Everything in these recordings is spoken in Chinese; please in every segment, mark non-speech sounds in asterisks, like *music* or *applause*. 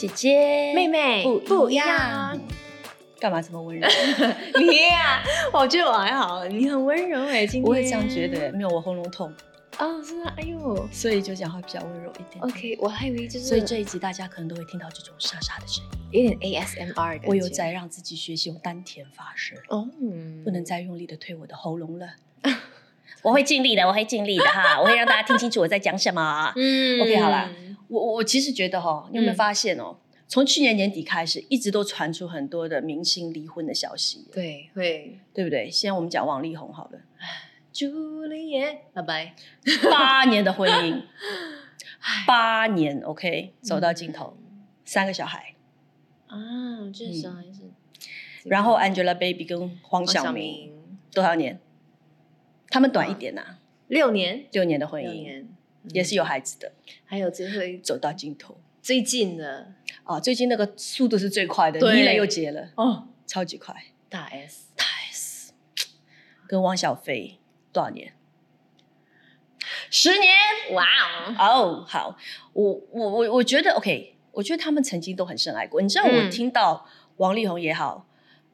姐姐、妹妹不一样。干嘛这么温柔？*laughs* 你呀，我觉得我还好，你很温柔哎，今天我也这样觉得，没有我喉咙痛，哦，是啊，哎呦，所以就讲话比较温柔一点。OK，我还以为就是，所以这一集大家可能都会听到这种沙沙的声音。有点 ASMR 的感觉。我有在让自己学习用丹田发声，哦，嗯不能再用力的推我的喉咙了。*laughs* 我会尽力的，我会尽力的哈，我会让大家听清楚我在讲什么。嗯 OK，好啦，我我我其实觉得哈，你有没有嗯发现哦？从去年年底开始，一直都传出很多的明星离婚的消息，对，会对不对？先我们讲王力宏好了，朱丽叶，拜拜。八年的婚姻，八年 OK，走到尽头，三个小孩，啊，至少还是。然后 Angelababy 跟黄黄晓明明多少年？他们短一点呐、六年，六年的婚姻也是有孩子的，还有最后一走到尽头最近呢啊！最近那个速度是最快的，对倪磊又结了，哦，超级快。大 S，大 S 跟汪小菲多少年？十年哇哦，哦。好，我我我我觉得 OK，我觉得他们曾经都很深爱过。你知道，我嗯听到王力宏也好。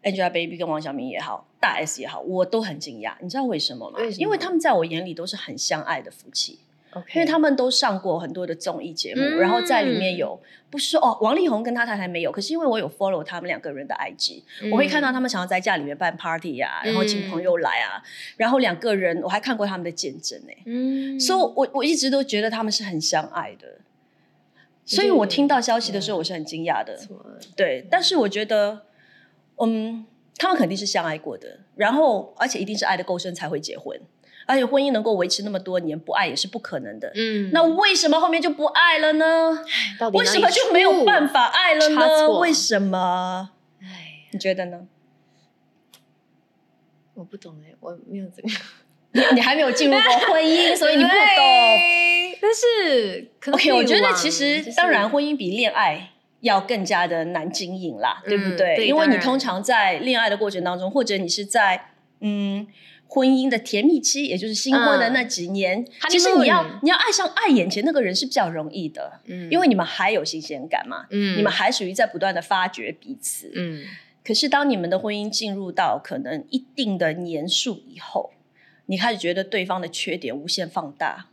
Angelababy 跟王小明也好，大 S 也好，我都很惊讶。你知道为什么吗？为什么因为他们在我眼里都是很相爱的夫妻。因为他们都上过很多的综艺节目，嗯然后在里面有不是说哦，王力宏跟他太太没有，可是因为我有 follow 他们两个人的 IG，、我会看到他们想要在家里面办 party 啊，然后请朋友来啊，然后两个人我还看过他们的见证哎、嗯，所以我我一直都觉得他们是很相爱的，所以我听到消息的时候我是很惊讶的，对，但是我觉得，嗯，他们肯定是相爱过的，然后而且一定是爱的够深才会结婚，而且婚姻能够维持那么多年，不爱也是不可能的。嗯那为什么后面就不爱了呢？到底为什么就没有办法？法爱了呢？错为什么？哎，你觉得呢？我不懂哎，我没有这个，*laughs* 你你还没有进入过婚姻，所以你不懂。*laughs* 但是可能 OK，我觉得其实就是当然婚姻比恋爱要更加的难经营啦，对不对因为你通常在恋爱的过程当中，或者你是在嗯。婚姻的甜蜜期，也就是新婚的那几年，嗯其实你要你要爱上爱眼前那个人是比较容易的，嗯。因为你们还有新鲜感嘛，嗯。你们还属于在不断的发掘彼此。嗯。可是当你们的婚姻进入到可能一定的年数以后，你开始觉得对方的缺点无限放大，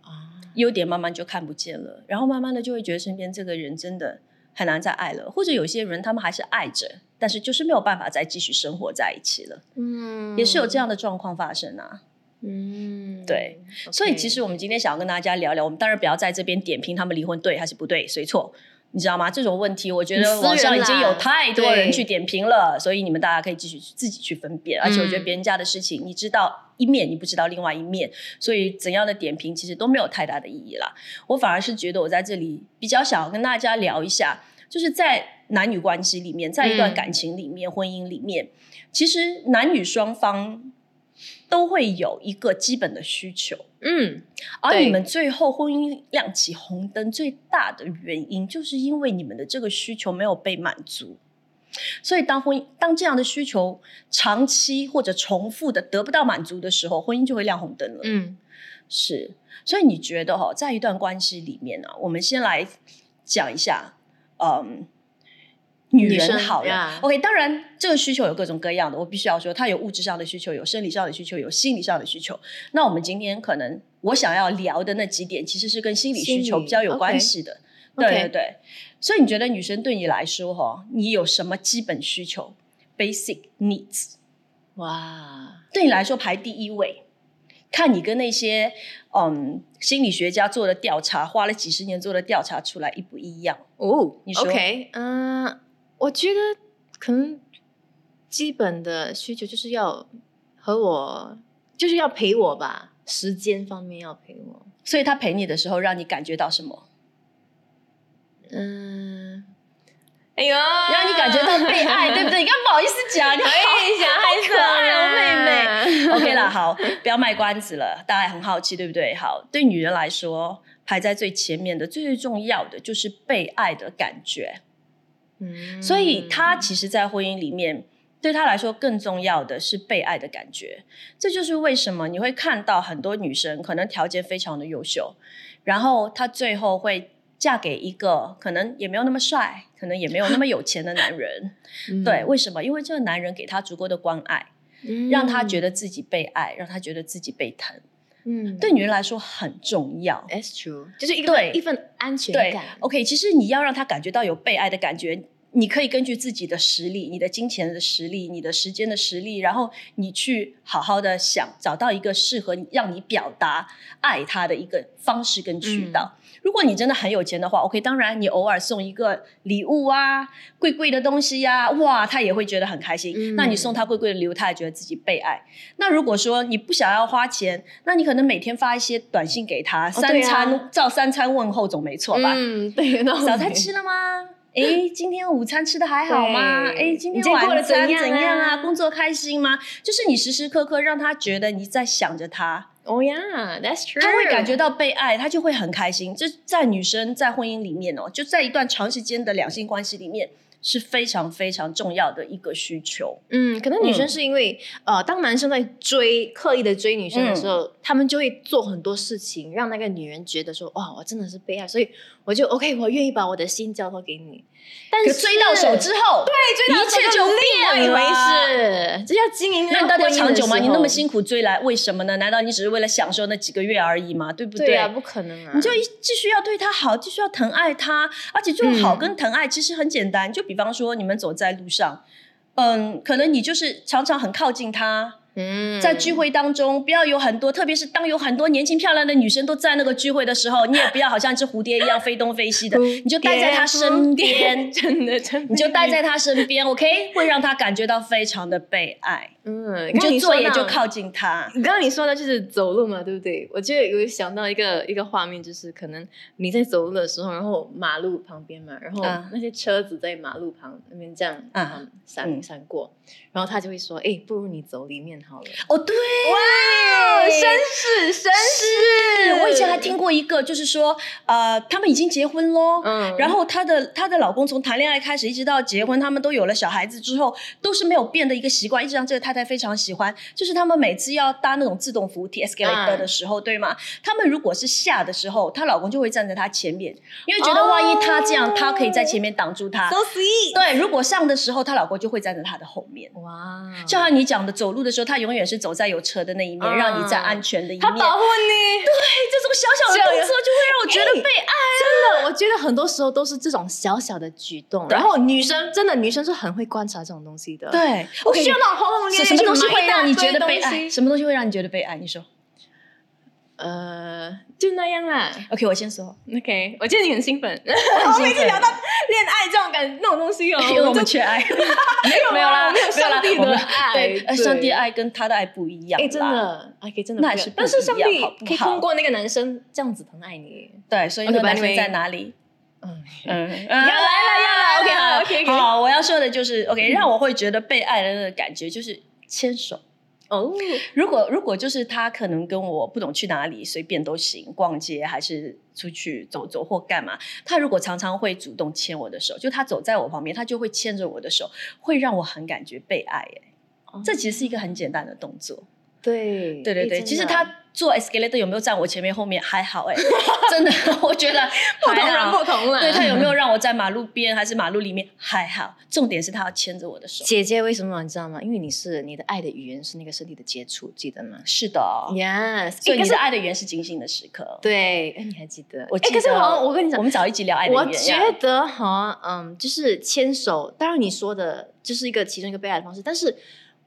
啊。优点慢慢就看不见了，然后慢慢的就会觉得身边这个人真的很难再爱了，或者有些人他们还是爱着，但是就是没有办法再继续生活在一起了，嗯也是有这样的状况发生啊。嗯对所以其实我们今天想要跟大家聊聊，我们当然不要在这边点评他们离婚对还是不对，谁错。你知道吗？这种问题，我觉得网上已经有太多人去点评了，所以你们大家可以继续自己去分辨。而且我觉得嗯别人家的事情，你知道一面，你不知道另外一面，所以怎样的点评其实都没有太大的意义啦。我反而是觉得我在这里比较想要跟大家聊一下，就是在男女关系里面，在一段嗯感情里面、婚姻里面，其实男女双方都会有一个基本的需求。嗯而你们最后婚姻亮起红灯最大的原因，就是因为你们的这个需求没有被满足。所以当婚姻当这样的需求长期或者重复的得不到满足的时候，婚姻就会亮红灯了。嗯是，所以你觉得哈、在一段关系里面呢、我们先来讲一下，嗯，女人好了呀，OK，当然这个需求有各种各样的，我必须要说，它有物质上的需求，有生理上的需求，有心理上的需求。那我们今天可能我想要聊的那几点，其实是跟心理需求比较有关系的。对对对，所以你觉得女生对你来说哈、你有什么基本需求 （basic needs）？哇对你来说排第一位。看你跟那些嗯心理学家做的调查，花了几十年做的调查出来一不一样？哦你说 OK 嗯，我觉得可能基本的需求就是要和我，就是要陪我吧，时间方面要陪我。所以他陪你的时候，让你感觉到什么？嗯，哎呦，让你感觉到被爱，对不对？你刚不好意思讲，你好小孩可爱哦，妹妹。OK 啦，好，不要卖关子了，大家很好奇，对不对？好，对女人来说，排在最前面的、最最重要的就是被爱的感觉。嗯所以他其实，在婚姻里面，对他来说更重要的是被爱的感觉。这就是为什么你会看到很多女生可能条件非常的优秀，然后她最后会嫁给一个可能也没有那么帅，可能也没有那么有钱的男人。嗯对，为什么？因为这个男人给她足够的关爱，让她觉得得自己被爱，让她觉得自己被疼，嗯对女人来说很重要。，That's true，就是一个对一份安全对感。，OK，其实你要让她感觉到有被爱的感觉，你可以根据自己的实力、你的金钱的实力、你的时间的实力，然后你去好好的想，找到一个适合你让你表达爱他的一个方式跟渠道。如果你真的很有钱的话，OK，当然你偶尔送一个礼物啊，贵贵的东西呀、哇，他也会觉得很开心。嗯那你送他贵贵的礼物，他也觉得自己被爱。那如果说你不想要花钱，那你可能每天发一些短信给他，三餐、照三餐问候总没错吧？嗯，对，那早餐吃了吗？诶，今天午餐吃的还好吗？对诶，今天晚餐怎样啊？工作开心吗？就是你时时刻刻让他觉得你在想着他，哦呀，That's true，他会感觉到被爱，他就会很开心。这在女生在婚姻里面哦，就在一段长时间的两性关系里面是非常非常重要的一个需求。嗯，可能女生嗯是因为、呃，当男生在追刻意的追女生的时嗯候，他们就会做很多事情，让那个女人觉得说，哇，我真的是被爱，所以我就 OK，我愿意把我的心交托给你。但是追到手之后，对，追到一切就变了回事，这叫经营。那你到底要长久吗？你那么辛，辛苦追来，为什么呢？难道你只是为了享受那几个月而已吗？对不对啊，不可能啊！你就一继续要对他好，继续要疼爱他，而且这种好跟疼爱其实很简单。就比方说，你们走在路上，嗯，可能你就是常常很靠近他，嗯。在聚会当中，不要有很多，特别是当有很多年轻漂亮的女生都在那个聚会的时候，你也不要好像一只蝴蝶一样飞东飞西的，*laughs* 你就待在她身边，真的真的，你就待在她身边，OK，会让她感觉到非常的被爱，嗯，你就坐也也就靠近他。刚刚你说的就是走路嘛，对不对？我就有想到一个一个画面，就是可能你在走路的时候，然后马路旁边嘛，然后啊那些车子在马路旁那边这样啊嗯闪嗯闪过，然后他就会说：“哎，不如你走里面好了。哦，对，哇绅士，绅士！我以前还听过一个，就是说，呃，他们已经结婚喽，嗯然后她的她的老公从谈恋爱开始一直到结婚，他们都有了小孩子之后，都是没有变的一个习惯，一直让这个太太非常喜欢。就是他们每次要搭那种自动扶梯 escalator 嗯的时候，对吗？他们如果是下的时候，她老公就会站在她前面，因为觉得万一她这样，她可以在前面挡住她。so sweet，对，如果上的时候，她老公就会站在她的后面。哇，就像你讲的，走路的时候，他永远是走在有车的那一面，嗯让你在安全的一面。他保护你。对这种小小的动作就会让我觉得被爱。真的，我觉得很多时候都是这种小小的举动，然后女生真的女生是很会观察这种东西的。，对我需要那种轰轰烈烈什什么东西会让你觉得堆被爱？什么东西会让你觉得被爱？你说。呃，就那样啦。OK，我先说，OK，我觉得你很兴奋。*laughs* 我们已经聊到恋爱这种感那种东西哦，因 *laughs* 为我们就缺爱，*laughs* 没有没有啦，没有上帝的爱，对，呃上帝。爱跟他的爱不一样。哎，真，的，OK，真的那还是不但是上帝可以通过那个男生这样子疼爱你。对，所以 OK，那个男生在哪里？嗯，嗯，要来了要来，OK 好，OK，OK 好，我要说的就是 OK，让我会觉得被爱的那个感觉就是牵手。哦，如果如果就是他可能跟我不懂去哪里，随便都行，逛街还是出去走走或干嘛，他如果常常会主动牵我的手，就他走在我旁边，他就会牵着我的手，会让我很感觉被爱。哎，这其实是一个很简单的动作。对对对对，哎其实他做 escalator 有没有站我前面后面还好哎，*laughs* 真的，*laughs* 我觉得不同人不同了。对他有没有让我在马路边还是马路里面还好，重点是他要牵着我的手。姐姐为什么你知道吗？因为你是你的爱的语言是那个身体的接触，记得吗是的，？Yes，所以你的爱的语言是精心的时刻。对，哎，你还记得？哎我记得可是我我跟你讲我，们早一集聊爱的我语言我觉得哈，嗯，就是牵手，当然你说的就是一个其中一个被爱的方式，但是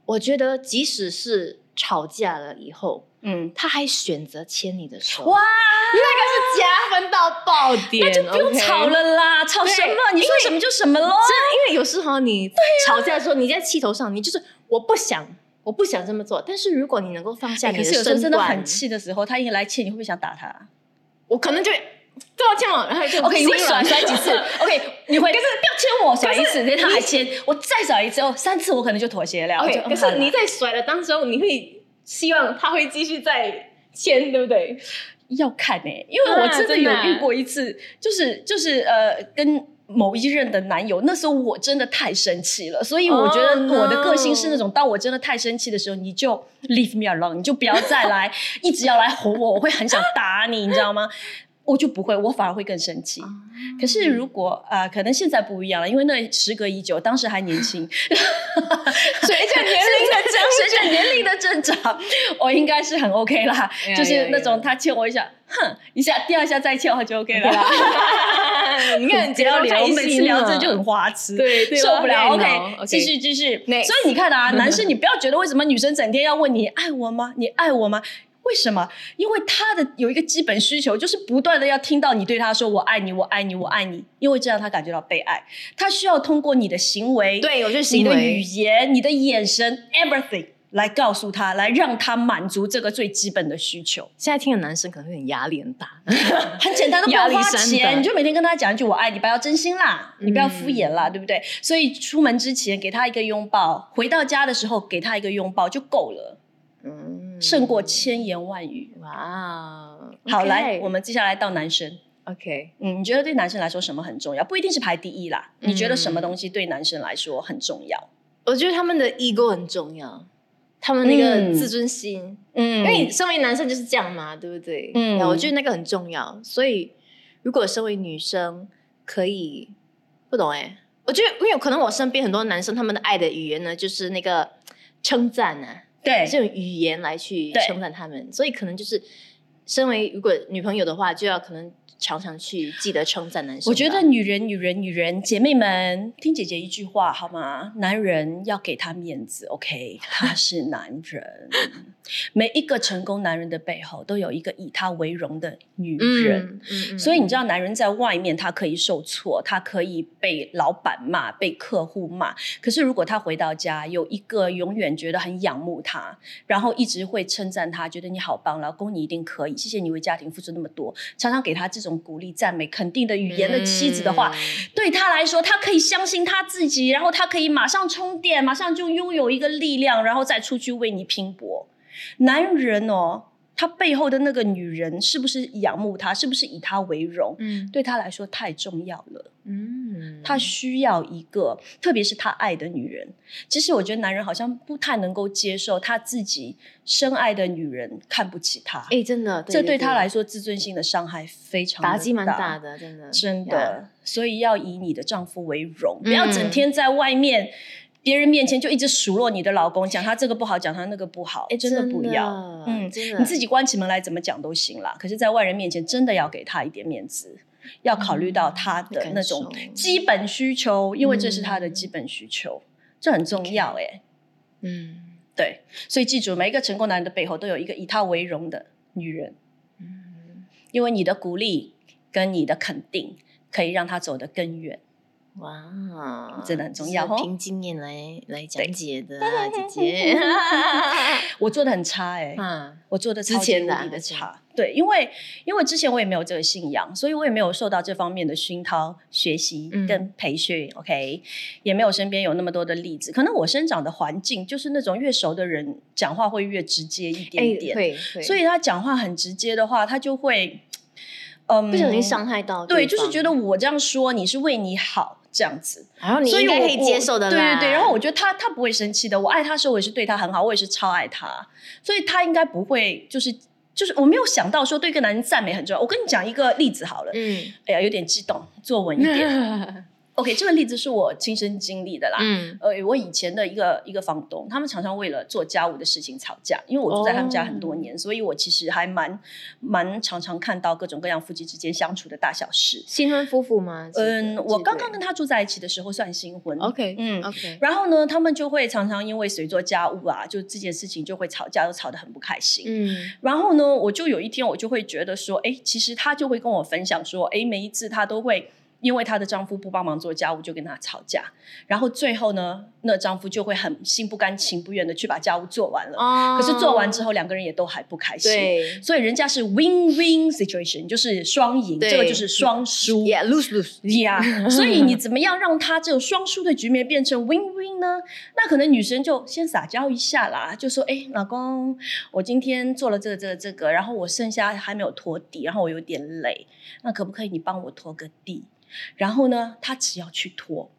我觉得即使是吵架了以后，嗯，他还选择牵你的手，哇，那个是加分到爆点，那就不用吵了啦，吵什么？你说什么就什么喽。真的，因为有时候你吵架的时候，你在气头上，你就是我不想，我不想这么做。但是如果你能够放下你的是有时候真的身段，很气的时候，他一来气，你会不会想打他我可能就会对我牵我，然后就？OK，*laughs* 你会甩甩几次？OK，你会，可是不要牵我，甩一次，他还牵，我再甩一次，哦，三次我可能就妥协了。OK，可是你在甩的当中，你会希望他会继续再签，对不对？要看呢、因为我啊真的有遇过一次，就是就是呃，跟某一任的男友，那时候我真的太生气了，所以我觉得 Oh, 我的个性是那种，当我真的太生气的时候，你就 leave me alone，你就不要再来一直要来哄我，我会很想打你，你知道吗？我就不会，我反而会更生气。可是如果啊、呃可能现在不一样了，因为那时隔已久，当时还年轻，*laughs* 随着年龄的增随着年龄的增长，我应该是很 OK 啦。呀就是那种他欠我一下，哼一下，第二下再欠我就 OK 了。啦，*laughs* 你看只要聊，聊每次聊这就很花痴，对对受不了。OK，know，OK 继续继续。所以你看啊，男生你不要觉得为什么女生整天要问你爱我吗？你爱我吗？为什么？因为他的有一个基本需求，就是不断的要听到你对他说“我爱你，我爱你，我爱你”，因为这样他感觉到被爱。他需要通过你的行为，对，我觉得你行的语言、你的眼神，everything 来告诉他，来让他满足这个最基本的需求。现在听的男生可能会很压力很大，*laughs* 很简单，都不要花钱，你就每天跟他讲一句“我爱你”，不要真心啦，你不要敷衍嗯啦，对不对？所以出门之前给他一个拥抱，回到家的时候给他一个拥抱就够了，嗯，胜过千言万语。哇，好，来，我们接下来到男生。OK，嗯，你觉得对男生来说什么很重要？不一定是排第一啦。嗯你觉得什么东西对男生来说很重要？我觉得他们的 ego 很重要，他们那个嗯自尊心，嗯因为身为男生就是这样嘛，对不对？嗯嗯，我觉得那个很重要。所以如果身为女生，可以不懂哎、我觉得因为可能我身边很多男生，他们的爱的语言呢，就是那个称赞啊，对。这种语言来去称赞他们，所以可能就是身为如果女朋友的话，就要可能常常去记得称赞男生。我觉得女人、女人、女人，姐妹们，听姐姐一句话好吗？男人要给他面子，OK？*laughs* 他是男人。每一个成功男人的背后，都有一个以他为荣的女人。嗯嗯嗯所以你知道，男人在外面他可以受挫，他可以被老板骂、被客户骂。可是如果他回到家，有一个永远觉得很仰慕他，然后一直会称赞他，觉得你好棒，老公你一定可以，谢谢你为家庭付出那么多，常常给他这种鼓励、赞美、肯定的语言的妻子的话，嗯对他来说，他可以相信他自己，然后他可以马上充电，马上就拥有一个力量，然后再出去为你拼搏。男人哦，他背后的那个女人是不是仰慕他，是不是以他为荣？嗯对他来说太重要了，嗯，他需要一个，特别是他爱的女人。其实我觉得男人好像不太能够接受他自己深爱的女人看不起他，哎，真的，这对他来说说自尊心的伤害非常打击蛮大大的，真的，真的，所以要以你的丈夫为荣，嗯不要整天在外面别人面前就一直数落你的老公，讲他这个不好，讲他那个不好，哎，真的不要。嗯你自己关起门来怎么讲都行啦，可是，在外人面前真的要给他一点面子，要考虑到他的那种基本需求，因为这是他的基本需求，这很重要哎、嗯。对，所以记住，每一个成功男人的背后都有一个以他为荣的女人，嗯，因为你的鼓励跟你的肯定，可以让他走得更远。哇，真的很重要哦。凭经验来来讲解的啊，姐姐，*laughs* 我做的很差哎、嗯。我做的之超级无敌的前的差，对，因为因为之前我也没有这个信仰，所以我也没有受到这方面的熏陶、学习嗯。跟培训、o k 也没有身边有那么多的例子。可能我生长的环境就是那种越熟的人讲话会越直接一点哎，点，会会，所以他讲话很直接的话，他就会，嗯，不小心伤害到对，对就是觉得我这样说你是为你好这样子，然后你所以我应该可以接受的我对，对对，然后我觉得他他不会生气的，我爱他的时候我也是对他很好，我也是超爱他，所以他应该不会就是就是我没有想到说对一个男人赞美很重要。我跟你讲一个例子好了，嗯。哎呀有点激动，坐稳一点。*laughs* OK，这个例子是我亲身经历的啦。嗯呃，我以前的一个一个房东，他们常常为了做家务的事情吵架。因为我住在他们家很多哦年，所以我其实还蛮蛮常常看到各种各样夫妻之间相处的大小事。新婚夫妇吗？嗯，我刚刚跟跟他住在一起的时候算新婚。OK 嗯 OK，然后呢，他们就会常常因为谁做家务啊，就这件事情就会吵架，都吵得很不开心。嗯然后呢，我就有一天我就会觉得说，哎，其实他就会跟我分享说，哎，每一次他都会因为她的丈夫不帮忙做家务，就跟她吵架。然后最后呢，那丈夫就会很心不甘情不愿的去把家务做完了。哦可是做完之后，两个人也都还不开心。对所以人家是 win-win situation，就是双赢，对这个就是双输。，Yeah lose *laughs* lose，Yeah，所以你怎么样让他这种双输的局面变成 win-win 呢？那可能女生就先撒娇一下啦，就说：“哎，老公，我今天做了这个、这个、这个，然后我剩下还没有拖地，然后我有点累，那可不可以你帮我拖个地？然后呢，他只要去拖，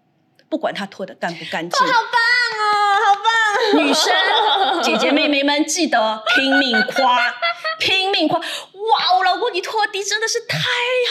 不管他拖的干不干净，哦，好棒，女生姐姐妹妹们记得拼命夸，*laughs* 拼命夸！哇，我老公你拖拖地真的是太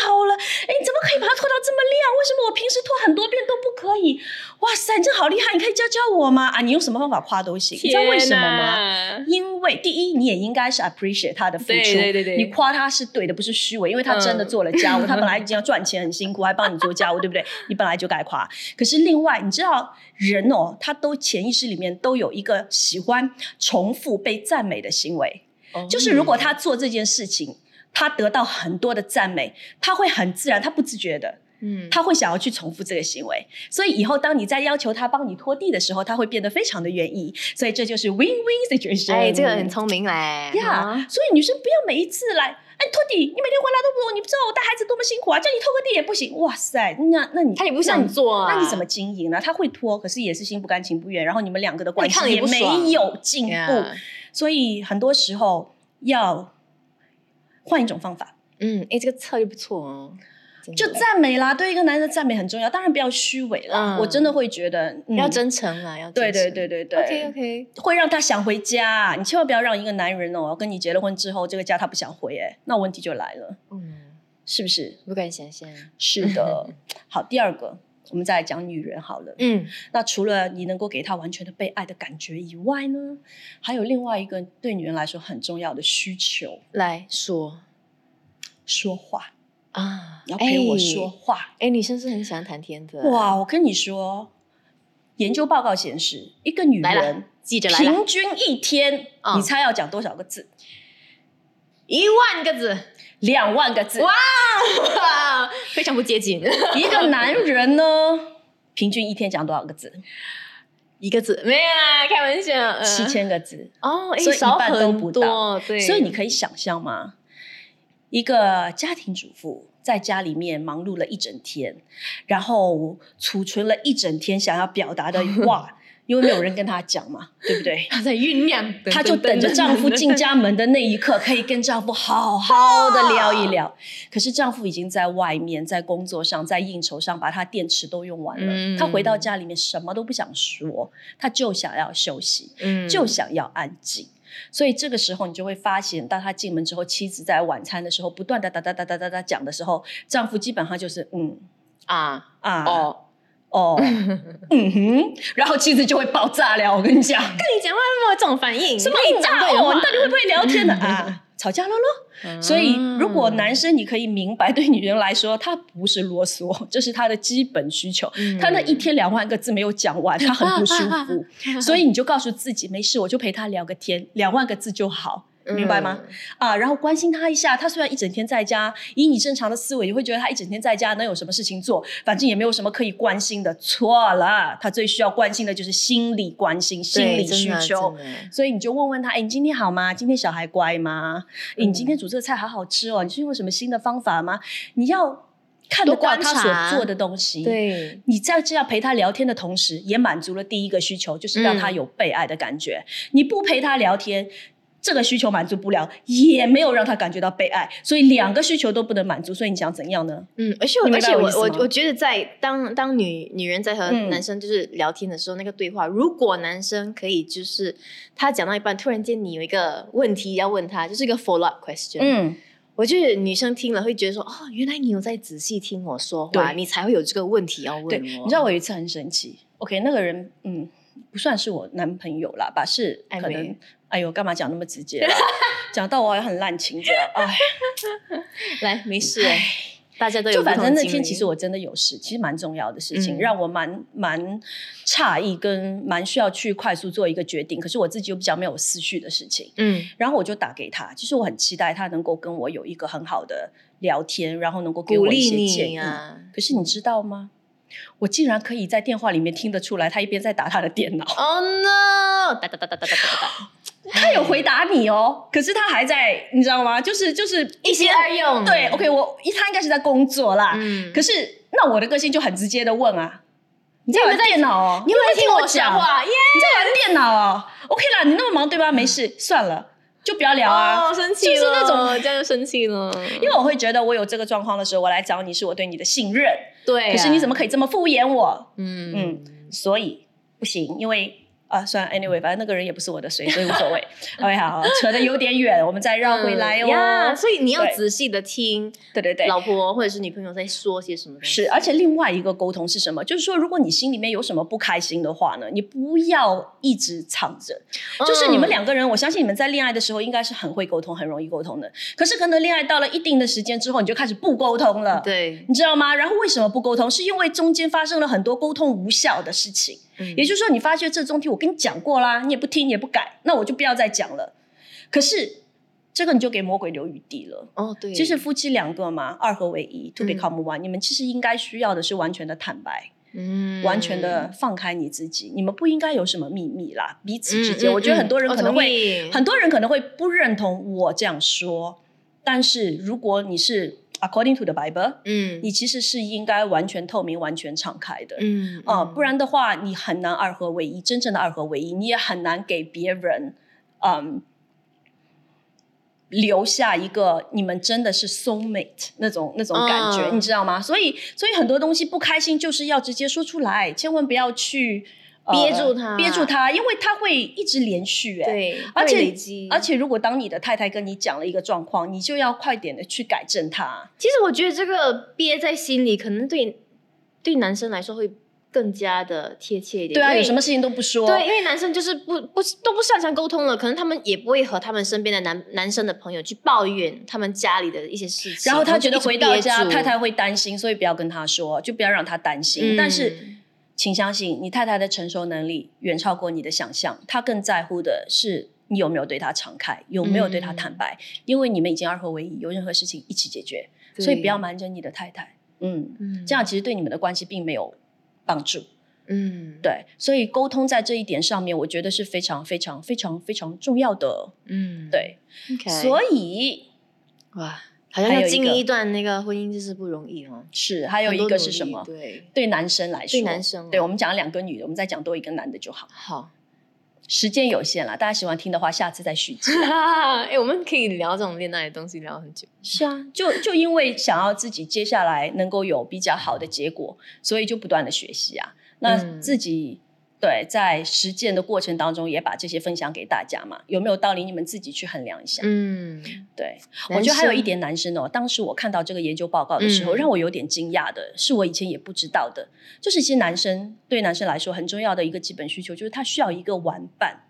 好了！哎，你怎么可以把它拖到这么亮？为什么我平时拖很多遍都不可以？哇塞，你真好厉害！你可以教教我吗？啊，你用什么方法夸都行。你知道为什么吗？因为第一，你也应该是 appreciate 他的付出，对对对你夸他是对的，不是虚伪，因为他真的做了家务，他本来已经要赚钱很辛苦，还帮你做家务，对不对？*laughs* 你本来就该夸。可是另外，你知道人哦，他都潜意识里面都有一个喜欢重复被赞美的行为，就是如果他做这件事情。他得到很多的赞美，他会很自然，他不自觉的，嗯，他会想要去重复这个行为，所以以后当你在要求他帮你拖地的时候，他会变得非常的愿意，所以这就是 win-win *laughs* situation。哎，这个很聪明嘞，呀，所以女生不要每一次来，哎，拖地，你每天回来都不拖，你不知道我带孩子多么辛苦啊，叫你拖个地也不行，哇塞，那那你他也不想做啊，那你怎么经营呢？他会拖，可是也是心不甘情不愿，然后你们两个的关系也没有进步，所以很多时候要换一种方法。嗯，哎，这个策略不错哦，就赞美啦，对一个男人的赞美很重要，当然不要虚伪啦，我真的会觉得要真诚啊，要对对对对对，OK OK，会让他想回家，你千万不要让一个男人哦，跟你结了婚之后，这个家他不想回，哎，那问题就来了，嗯，是不是？不敢想象，是的。*laughs* 好，第二个，我们再来讲女人好了，嗯，那除了你能够给她完全的被爱的感觉以外呢，还有另外一个对女人来说很重要的需求，来说。说话啊，要陪我说话。哎，女生是很喜欢谈天的。哇，我跟你说，研究报告显示，一个女人记着平均一天，你猜要讲多少个字？一万个字，两万个字。哇，非常不接近。一个男人呢，*laughs* 平均一天讲多少个字？一个字？没有啊，开玩笑。七千个字哦，所以一半都不到。对，所以你可以想象吗？一个家庭主妇在家里面忙碌了一整天，然后储存了一整天想要表达的话，*laughs* 因为没有人跟她讲嘛，*laughs* 对不对？她在酝酿，*laughs* 她就等着丈夫进家门的那一刻，可以跟丈夫好好的聊一聊。*laughs* 可是丈夫已经在外面，在工作上，在应酬上，把他电池都用完了。他回到家里面，什么都不想说，他就想要休息，嗯就想要安静。所以这个时候，你就会发现，当他进门之后，妻子在晚餐的时候不断的哒哒哒哒哒哒讲的时候，丈夫基本上就是嗯啊啊哦哦 *laughs* 嗯哼，然后妻子就会爆炸了。我跟你讲，*laughs* 跟你讲话那么这种反应，什么炸哦？你到底会不会聊天的啊？吵架了咯。所以如果男生你可以明白，对女人来说，他不是啰嗦，这是他的基本需求。他那一天两万个字没有讲完，他很不舒服。*laughs* 所以你就告诉自己，没事，我就陪他聊个天，两万个字就好。明白吗？啊，然后关心他一下。他虽然一整天在家，以你正常的思维，你会觉得他一整天在家能有什么事情做？反正也没有什么可以关心的。错了，他最需要关心的就是心理关心、心理需求。所以你就问问他：哎，你今天好吗？今天小孩乖吗？你今天煮这个菜好好吃哦。你是用什么新的方法吗？你要看得到他所做的东西。对，你在这样陪他聊天的同时，也满足了第一个需求，就是让他有被爱的感觉。你不陪他聊天。这个需求满足不了，也没有让他感觉到被爱，所以两个需求都不能满足。所以你想怎样呢？嗯，而且而且我我我觉得在当当女女人在和男生就是聊天的时候，那个对话，如果男生可以就是他讲到一半，突然间你有一个问题要问他，就是一个 follow up question。嗯，我觉得女生听了会觉得说，哦，原来你有在仔细听我说话，你才会有这个问题要问我。你知道我有一次很神奇，OK，那个人嗯不算是我男朋友啦，吧，是可能。哎呦，干嘛讲那么直接？*laughs* 讲到我也很滥情这样。哎，*laughs* 来，没事，大家都有。就反正那天其实我真的有事，其实蛮重要的事情，让我蛮蛮诧异，跟蛮需要去快速做一个决定。可是我自己又比较没有思绪的事情，嗯，然后我就打给他。其实我很期待他能够跟我有一个很好的聊天，然后能够给我一些建议。可是你知道吗？我竟然可以在电话里面听得出来，他一边在打他的电脑。Oh no！哒哒哒哒哒哒哒哒。他有回答你哦，可是他还在，你知道吗？就是就是一心二用。对，OK，我他应该是在工作啦。嗯。可是那我的个性就很直接的问啊，你在玩电脑哦？你有没有听我讲话？耶！你在玩电脑哦？OK 啦，你那么忙对吧？没事，算了，就不要聊啊。生气就是那种这样就生气了。因为我会觉得我有这个状况的时候，我来找你是我对你的信任。对。可是你怎么可以这么敷衍我？嗯嗯。所以不行，因为。啊，算了，anyway，反正那个人也不是我的谁，所以无所谓。OK，好，扯得有点远，我们再绕回来哦。所以你要仔细的听，对对对，老婆或者是女朋友在说些什么。是，而且另外一个沟通是什么？就是说，如果你心里面有什么不开心的话呢，你不要一直藏着。就是你们两个人，我相信你们在恋爱的时候应该是很会沟通，很容易沟通的。可是可能恋爱到了一定的时间之后，你就开始不沟通了。对，你知道吗？然后为什么不沟通？是因为中间发生了很多沟通无效的事情。也就是说，你发现这中间我跟你讲过啦，你也不听，也不改，那我就不要再讲了。可是这个你就给魔鬼留余地了。哦，对，其实夫妻两个嘛，二合为一，to become one，你们其实应该需要的是完全的坦白，嗯，完全的放开你自己，你们不应该有什么秘密啦，彼此之间。我觉得很多人可能会，很多人可能会不认同我这样说，但是如果你是。According to the Bible，嗯，你其实是应该完全透明、完全敞开的，嗯，啊，不然的话，你很难二合为一，真正的二合为一，你也很难给别人，嗯，留下一个你们真的是 soul mate 那种那种感觉，你知道吗？所以，所以很多东西不开心就是要直接说出来，千万不要去。憋住他，憋住他，因为他会一直连续，哎，对，而且而且，如果当你的太太跟你讲了一个状况，你就要快点的去改正他。其实我觉得这个憋在心里，可能对对男生来说会更加的贴切一点。对啊，有什么事情都不说。对，因为男生就是不不都不擅长沟通了，可能他们也不会和他们身边的男男生的朋友去抱怨他们家里的一些事情。然后他觉得回到家太太会担心，所以不要跟他说，就不要让他担心。但是。请相信，你太太的承受能力远超过你的想象。她更在乎的是你有没有对她敞开，有没有对她坦白。因为你们已经二合为一，有任何事情一起解决，所以不要瞒着你的太太。嗯，这样其实对你们的关系并没有帮助。嗯，对，所以沟通在这一点上面，我觉得是非常非常非常非常重要的。嗯，对。所以，哇。好像要经营一段那个婚姻就是不容易哦。是，还有一个是什么？对，对男生来说，对男生，对我们讲两个女的，我们再讲多一个男的就好。好，时间有限了，大家喜欢听的话，下次再续集。*laughs* *laughs* 哎，我们可以聊这种恋爱的东西聊很久。是啊，就就因为想要自己接下来能够有比较好的结果，所以就不断的学习啊。那自己。对，在实践的过程当中，也把这些分享给大家嘛，有没有道理？你们自己去衡量一下。嗯，对，我觉得还有一点，男生哦，当时我看到这个研究报告的时候，让我有点惊讶的，是我以前也不知道的，就是其实男生对男生来说很重要的一个基本需求，就是他需要一个玩伴。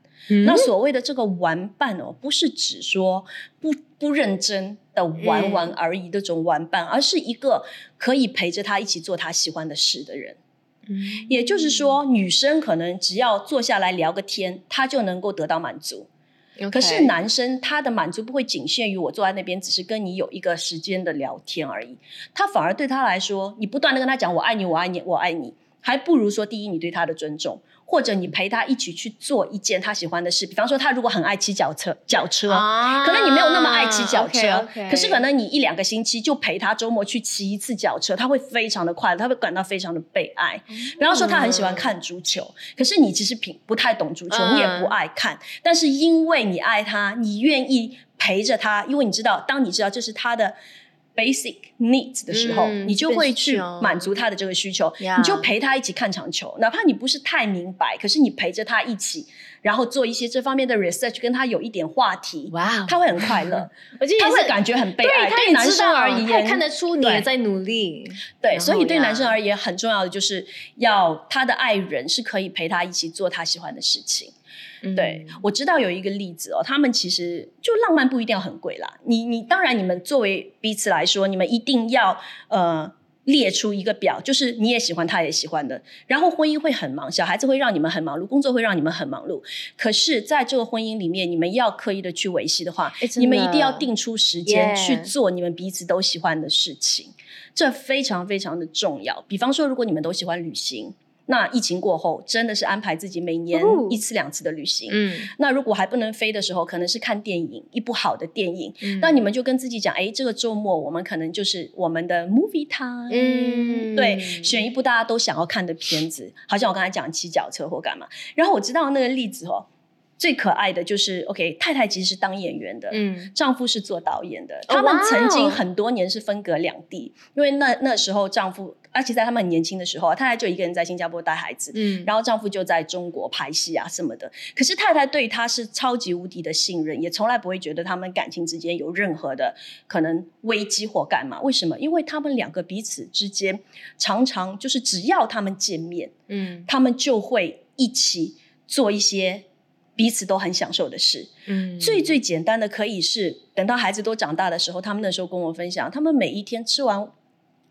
那所谓的这个玩伴哦，不是指说不不认真的玩玩而已这种玩伴，而是一个可以陪着他一起做他喜欢的事的人。也就是说，女生可能只要坐下来聊个天，她就能够得到满足。可是男生他的满足不会仅限于我坐在那边，只是跟你有一个时间的聊天而已。他反而对他来说，你不断的跟他讲“我爱你，我爱你，我爱你”，还不如说第一，你对他的尊重。或者你陪他一起去做一件他喜欢的事，比方说他如果很爱骑脚车，脚车，可能你没有那么爱骑脚车，可是可能你一两个星期就陪他周末去骑一次脚车，他会非常的快乐，他会感到非常的被爱。比方说他很喜欢看足球，可是你其实品不太懂足球，你也不爱看，但是因为你爱他，你愿意陪着他，因为你知道，当你知道这是他的。Basic needs 的时候，你就会去满足他的这个需求，你就陪他一起看场球，哪怕你不是太明白，可是你陪着他一起，然后做一些这方面的 research，跟他有一点话题，哇，他会很快乐，*laughs* 而且他会感觉很被爱。对男生而言，他看得出你也在努力。对，所以对男生而言，很重要的就是要他的爱人是可以陪他一起做他喜欢的事情。对，我知道有一个例子哦，他们其实就浪漫不一定要很贵啦。你你当然，你们作为彼此来说，你们一定要呃列出一个表，就是你也喜欢，他也喜欢的。然后婚姻会很忙，小孩子会让你们很忙碌，工作会让你们很忙碌。可是，在这个婚姻里面，你们要刻意的去维系的话，你们一定要定出时间去做你们彼此都喜欢的事情，这非常非常的重要。比方说，如果你们都喜欢旅行。那疫情过后，真的是安排自己每年一次两次的旅行。嗯，那如果还不能飞的时候，可能是看电影，一部好的电影。那你们就跟自己讲，哎，这个周末我们可能就是我们的 movie time。嗯，对，选一部大家都想要看的片子，好像我刚才讲骑脚车或干嘛。然后我知道那个例子哦。最可爱的就是 OK，太太其实是当演员的，嗯，丈夫是做导演的。他们曾经很多年是分隔两地，因为那那时候丈夫，而且在他们很年轻的时候，太太就一个人在新加坡带孩子，嗯，然后丈夫就在中国拍戏啊什么的。可是太太对他是超级无敌的信任，也从来不会觉得他们感情之间有任何的可能危机或干嘛。为什么？因为他们两个彼此之间常常就是只要他们见面，嗯，他们就会一起做一些。彼此都很享受的事，嗯，最最简单的可以是等到孩子都长大的时候，他们那时候跟我分享，他们每一天吃完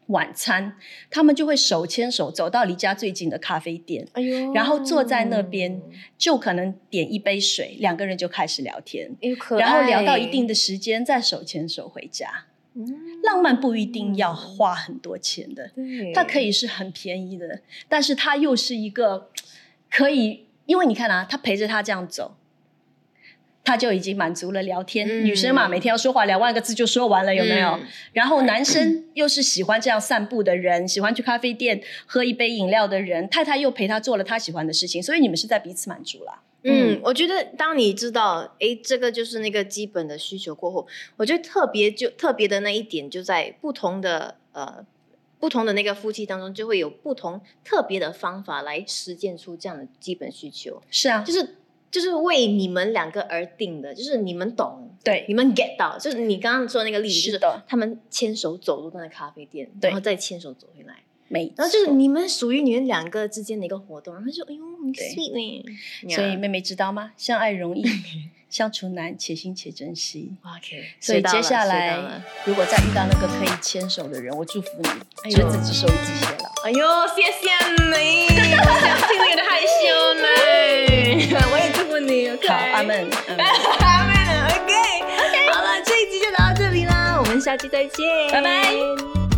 晚餐，他们就会手牵手走到离家最近的咖啡店，哎呦，然后坐在那边，就可能点一杯水，两个人就开始聊天，然后聊到一定的时间，再手牵手回家。嗯。浪漫不一定要花很多钱的，它可以是很便宜的，但是它又是一个可以。因为你看啊，他陪着他这样走，他就已经满足了聊天。女生嘛，每天要说话两万个字就说完了，有没有？然后男生又是喜欢这样散步的人，喜欢去咖啡店喝一杯饮料的人，太太又陪他做了他喜欢的事情，所以你们是在彼此满足了。嗯，我觉得当你知道，哎，这个就是那个基本的需求过后，我觉得特别就特别的那一点就在不同的呃。不同的那个夫妻当中，就会有不同特别的方法来实践出这样的基本需求。是啊，就是就是为你们两个而定的，就是你们懂，对，你们 get 到，就是你刚刚说的那个例子，就是他们牵手走路在咖啡店，然后再牵手走回来，没，然后就是你们属于你们两个之间的一个活动，然后就哎呦，很 sweet 呢。所以妹妹知道吗？相爱容易。*laughs* 相处难，且行且珍惜。OK，所以接下来如果再遇到那个可以牵手的人，我祝福你，执子之手，与子偕老。哎呦，谢谢你，我想听了有点害羞呢。我也祝福你。好，阿门，*laughs* 阿门。OK，OK，好了，这一集就聊到这里啦，我们下期再见，拜拜。